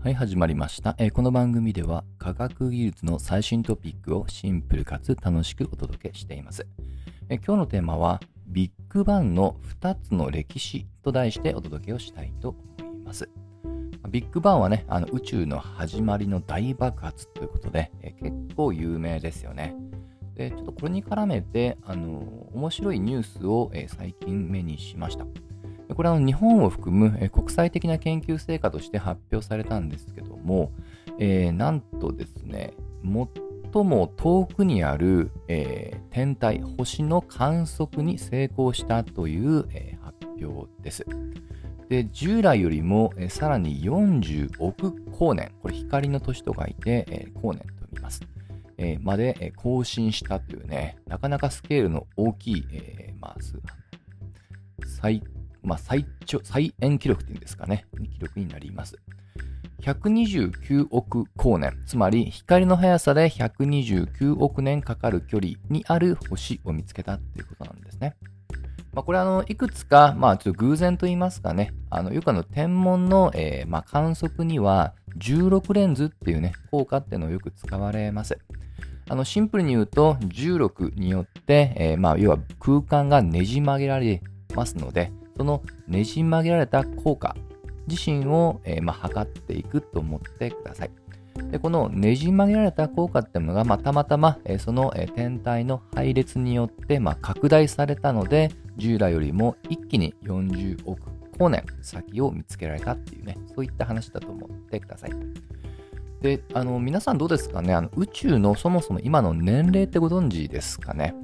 はい、始まりました、えーこの番組では科学技術の最新トピックをシンプルかつ楽しくお届けしています。えー今日のテーマはビッグバンの2つの歴史と題してお届けをしたいと思います。ビッグバンはね、あの宇宙の始まりの大爆発ということで、えー結構有名ですよね。で、ちょっとこれに絡めて、あの面白いニュースを、えー最近目にしました。これは日本を含む国際的な研究成果として発表されたんですけども、えーなんとですね、最も遠くにある、えー天体、星の観測に成功したという、えー発表です。で、従来よりも、えーさらに40億光年、これ光の年と書いて、えー光年と読みます。まで、更新したというね、なかなかスケールの大きい、えーまあ、最まあ、最長、最遠記録っていうんですかね、記録になります。129億光年、つまり光の速さで129億年かかる距離にある星を見つけたっていうことなんですね。まあ、これはあのいくつか、まあ、ちょっと偶然と言いますかね、あのよくあの天文の、えーまあ、観測には16レンズっていうね、効果っていうのをよく使われます。あのシンプルに言うと、16によって、えーまあ、要は空間がねじ曲げられますので、そのねじ曲げられた効果自身を、えーまあ、測っていくと思ってください。でこのねじ曲げられた効果っていうのが、まあ、たまたま、えーその、え天体の配列によって、まあ、拡大されたので、従来よりも一気に40億光年先を見つけられたっていうね、そういった話だと思ってください。で、あの、皆さんどうですかね？あの宇宙のそもそも今の年齢ってご存知ですかね？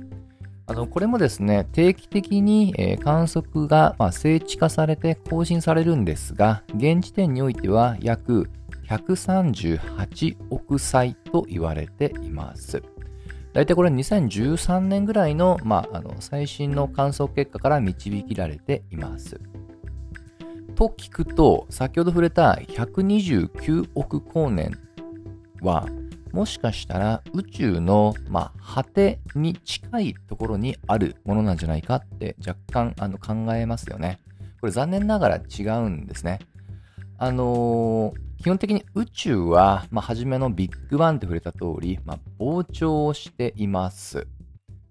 あのこれもですね、定期的に、え観測が、ま、精地化されて更新されるんですが、現時点においては約138億歳と言われています。大体これ2013年ぐらいの,、まあ、あの最新の観測結果から導きられています。と聞くと、先ほど触れた129億光年は、もしかしたら宇宙の、まあ、果てに近いところにあるものなんじゃないかって若干あの考えますよね。これ残念ながら違うんですね。あのー基本的に宇宙は、まあ、初めのビッグバンって触れた通り、まあ、膨張をしています。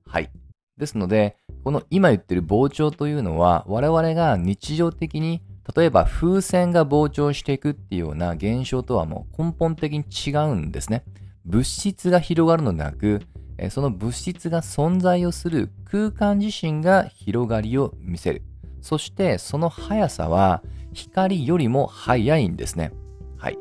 はい。ですので、この今言ってる膨張というのは、我々が日常的に、例えば風船が膨張していくっていうような現象とはもう根本的に違うんですね。物質が広がるのでなく、その物質が存在をする空間自身が広がりを見せる。そしてその速さは光よりも速いんですね。はい。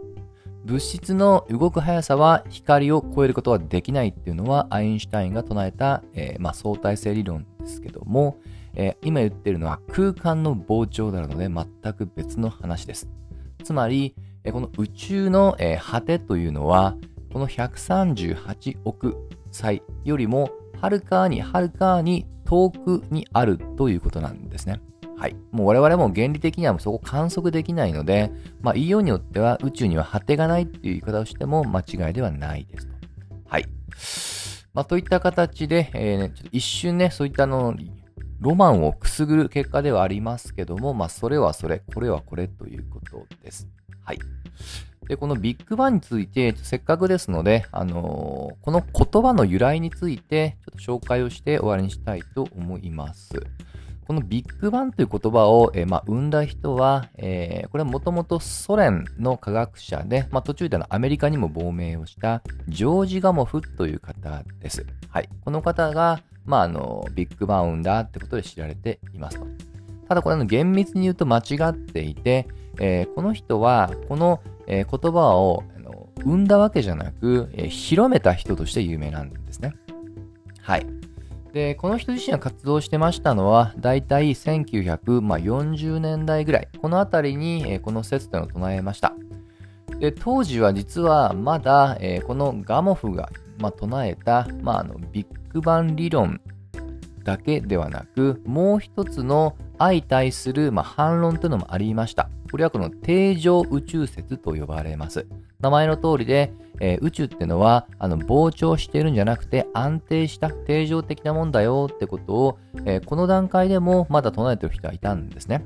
物質の動く速さは光を超えることはできないっていうのはアインシュタインが唱えた、えーまあ、相対性理論ですけども、えー今言ってるのは空間の膨張なので全く別の話です。つまり、この宇宙の、果てというのはこの138億歳よりもはるかにはるかに遠くにあるということなんですね。はい。もう我々も原理的にはそこ観測できないので、まあ言いようによっては宇宙には果てがないっていう言い方をしても間違いではないですと。はい。まあといった形で、えーねちょっと一瞬ね、そういったあの、ロマンをくすぐる結果ではありますけども、まあそれはそれ、これはこれということです。はい。で、このビッグバンについて、せっかくですので、あのーこの言葉の由来について、ちょっと紹介をして終わりにしたいと思います。このビッグバンという言葉を、えーまあ、生んだ人は、えーこれはもともとソ連の科学者で、まあ、途中でのアメリカにも亡命をしたジョージ・ガモフという方です。はい。この方が、まあ、あの、ビッグバンを生んだってことで知られていますと。ただこれあの厳密に言うと間違っていて、えーこの人はこの、えー言葉をあの生んだわけじゃなく、えー広めた人として有名なんですね。はい。で、この人自身が活動してましたのは、だいたい1940年代ぐらい、このあたりに、えーこの説というのを唱えました。で、当時は実はまだ、えーこのガモフが、まあ、唱えた、まあ、あのビッグバン理論だけではなく、もう一つの相対する、まあ、反論というのもありました。これはこの定常宇宙説と呼ばれます。名前の通りで、えー宇宙ってのはあの膨張してるんじゃなくて安定した定常的なもんだよってことを、えーこの段階でもまだ唱えてる人はいたんですね。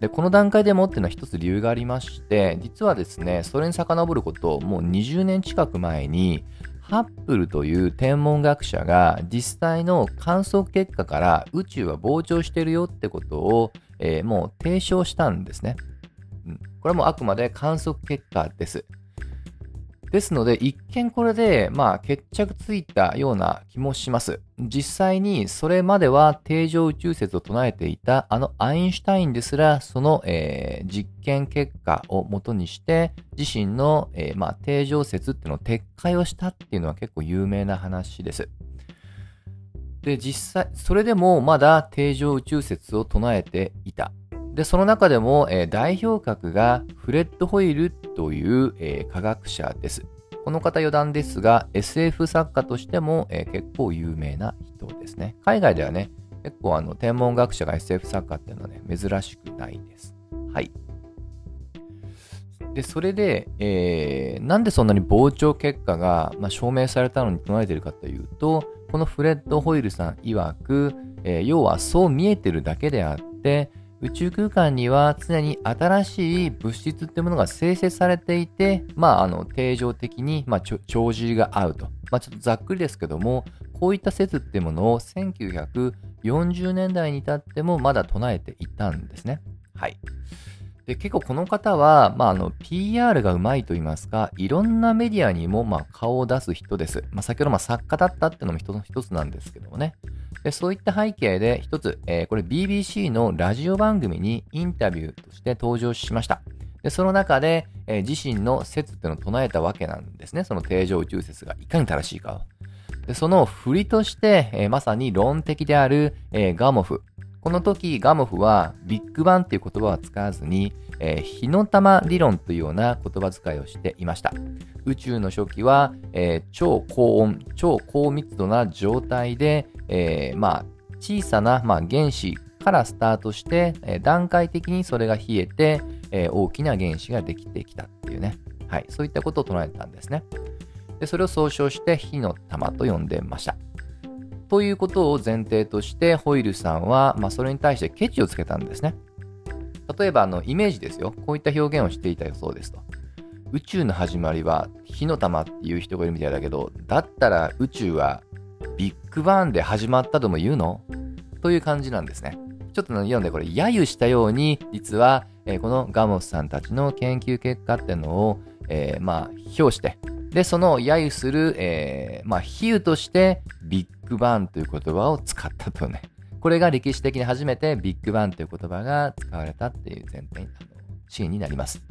で、この段階でもっていうのは一つ理由がありまして、実はですね、それに遡ること、もう20年近く前に、ハッブルという天文学者が実際の観測結果から宇宙は膨張してるよってことを、えー、もう提唱したんですね。これもあくまで観測結果です。ですので、一見これで、まあ、決着ついたような気もします。実際に、それまでは定常宇宙説を唱えていた、あのアインシュタインですら、その、えー、実験結果をもとにして、自身の、えー、まあ、定常説っていうのを撤回をしたっていうのは結構有名な話です。で、実際、それでもまだ定常宇宙説を唱えていた。で、その中でも、えー、代表格がフレッド・ホイルという、えー、科学者です。この方余談ですが、SF 作家としても、えー、結構有名な人ですね。海外ではね、結構あの天文学者が SF 作家っていうのはね、珍しくないです。はい。で、それで、えー、なんでそんなに膨張結果が、まあ、証明されたのに唱えているかというと、このフレッド・ホイルさん曰く、えー、要はそう見えてるだけであって、宇宙空間には常に新しい物質ってものが生成されていて、まあ、あの、定常的に、まあ、帳尻が合うと。まあ、ちょっとざっくりですけども、こういった説っていうものを1940年代に至ってもまだ唱えていたんですね。はい。で結構この方は、まあ、あの PR がうまいと言いますか、いろんなメディアにもま顔を出す人です。まあ、先ほどま作家だったっていうのも一つなんですけどもね。でそういった背景で一つ、えー、これ BBC のラジオ番組にインタビューとして登場しました。でその中で、えー、自身の説っていうのを唱えたわけなんですね。その定常宇宙説がいかに正しいかを。でその振りとして、えー、まさに論的である、え、ガモフ。この時ガモフはビッグバンっていう言葉は使わずに、えー、火の玉理論というような言葉遣いをしていました。宇宙の初期は、えー、超高温、超高密度な状態で、えー、まあ、小さな、まあ、原子からスタートして、え、段階的にそれが冷えて、え、大きな原子ができてきたっていうね、はい、そういったことを唱えたんですね。でそれを総称して火の玉と呼んでました。ということを前提として、ホイルさんは、まあ、それに対してケチをつけたんですね。例えば、あの、イメージですよ。こういった表現をしていたそうですと。宇宙の始まりは火の玉っていう人がいるみたいだけど、だったら宇宙はビッグバーンで始まったとも言うの？という感じなんですね。ちょっと読んでこれ、揶揄したように、実は、えー、このガモスさんたちの研究結果っていうのを、えー、まあ、表して、で、その揶揄する、えー、まあ、比喩としてビッグバンという言葉を使ったとね。これが歴史的に初めてビッグバンという言葉が使われたっていう前提の、シーンになります。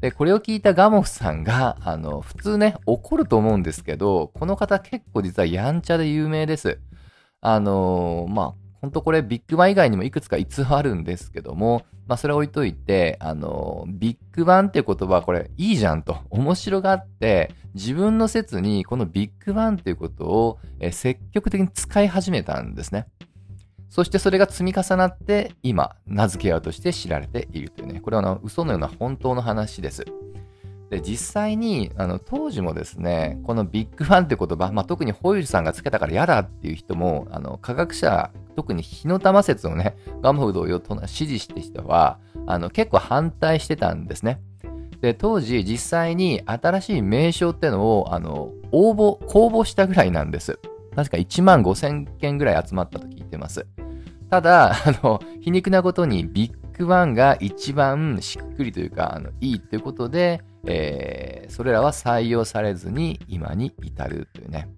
で、これを聞いたガモフさんが、あの、普通ね、怒ると思うんですけど、この方結構実はやんちゃで有名です。あのまあ、ほんとこれビッグバン以外にもいくつか逸話あるんですけども、まあそれ置いといて、あのビッグバンっていう言葉はこれいいじゃんと面白がって、自分の説にこのビッグバンっていうことを積極的に使い始めたんですね。そしてそれが積み重なって今、名付け親として知られているというね、これはあの嘘のような本当の話です。で、実際に、あの、当時もですね、このビッグファンって言葉、まあ、特にホイールさんがつけたから嫌だっていう人も、あの、科学者、特に火の玉説をね、ガムフ同様と支持して人は、あの、結構反対してたんですね。で、当時実際に新しい名称ってのを、あの、応募、公募したぐらいなんです。確か1万5千件ぐらい集まったと聞いてます。ただ、あの、皮肉なことにビッグバンが一番しっくりというか、あのいいということで、えー、それらは採用されずに今に至るというね。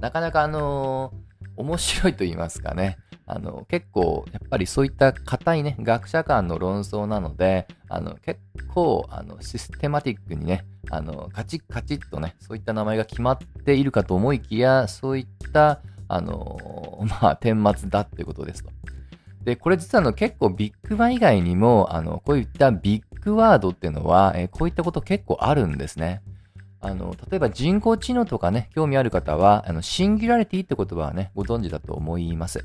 なかなかあのー、面白いと言いますかね。あの、結構、やっぱりそういった硬いね、学者間の論争なので、あの、結構、あの、システマティックにね、あの、カチッカチッとね、そういった名前が決まっているかと思いきや、そういった、あの、まあ、顛末だっていうことですと。で、これ実はあの結構ビッグバン以外にも、あの、こういったビッグワードっていうのは、えこういったこと結構あるんですね。あの、例えば人工知能とかね、興味ある方は、あの、シンギュラリティって言葉はね、ご存知だと思います。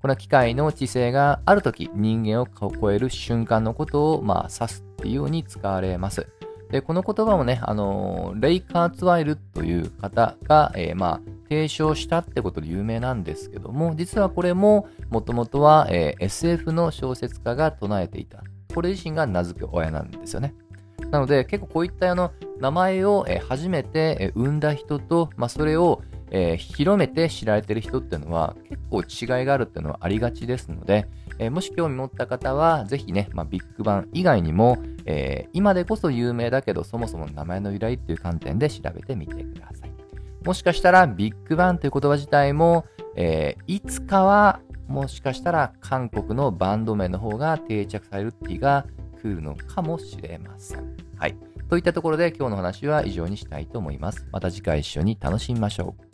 これは機械の知性がある時人間を超える瞬間のことを、まあ、指すっていうように使われます。で、この言葉もね、あのレイ・カーツワイルという方が、えー、まあ、提唱したってことで有名なんですけども、実はこれももともとは、えー、SF の小説家が唱えていた。これ自身が名付け親なんですよね。なので結構こういったあの名前を、初めて、生んだ人と、まあ、それを、広めて知られてる人っていうのは結構違いがあるっていうのはありがちですので、もし興味持った方はぜひね、まあ、ビッグバン以外にも、えー、今でこそ有名だけどそもそも名前の由来っていう観点で調べてみてください。もしかしたらビッグバンという言葉自体も、え、いつかはもしかしたら韓国のバンド名の方が定着されるっていうが来るのかもしれません。はい。といったところで今日の話は以上にしたいと思います。また次回一緒に楽しみましょう。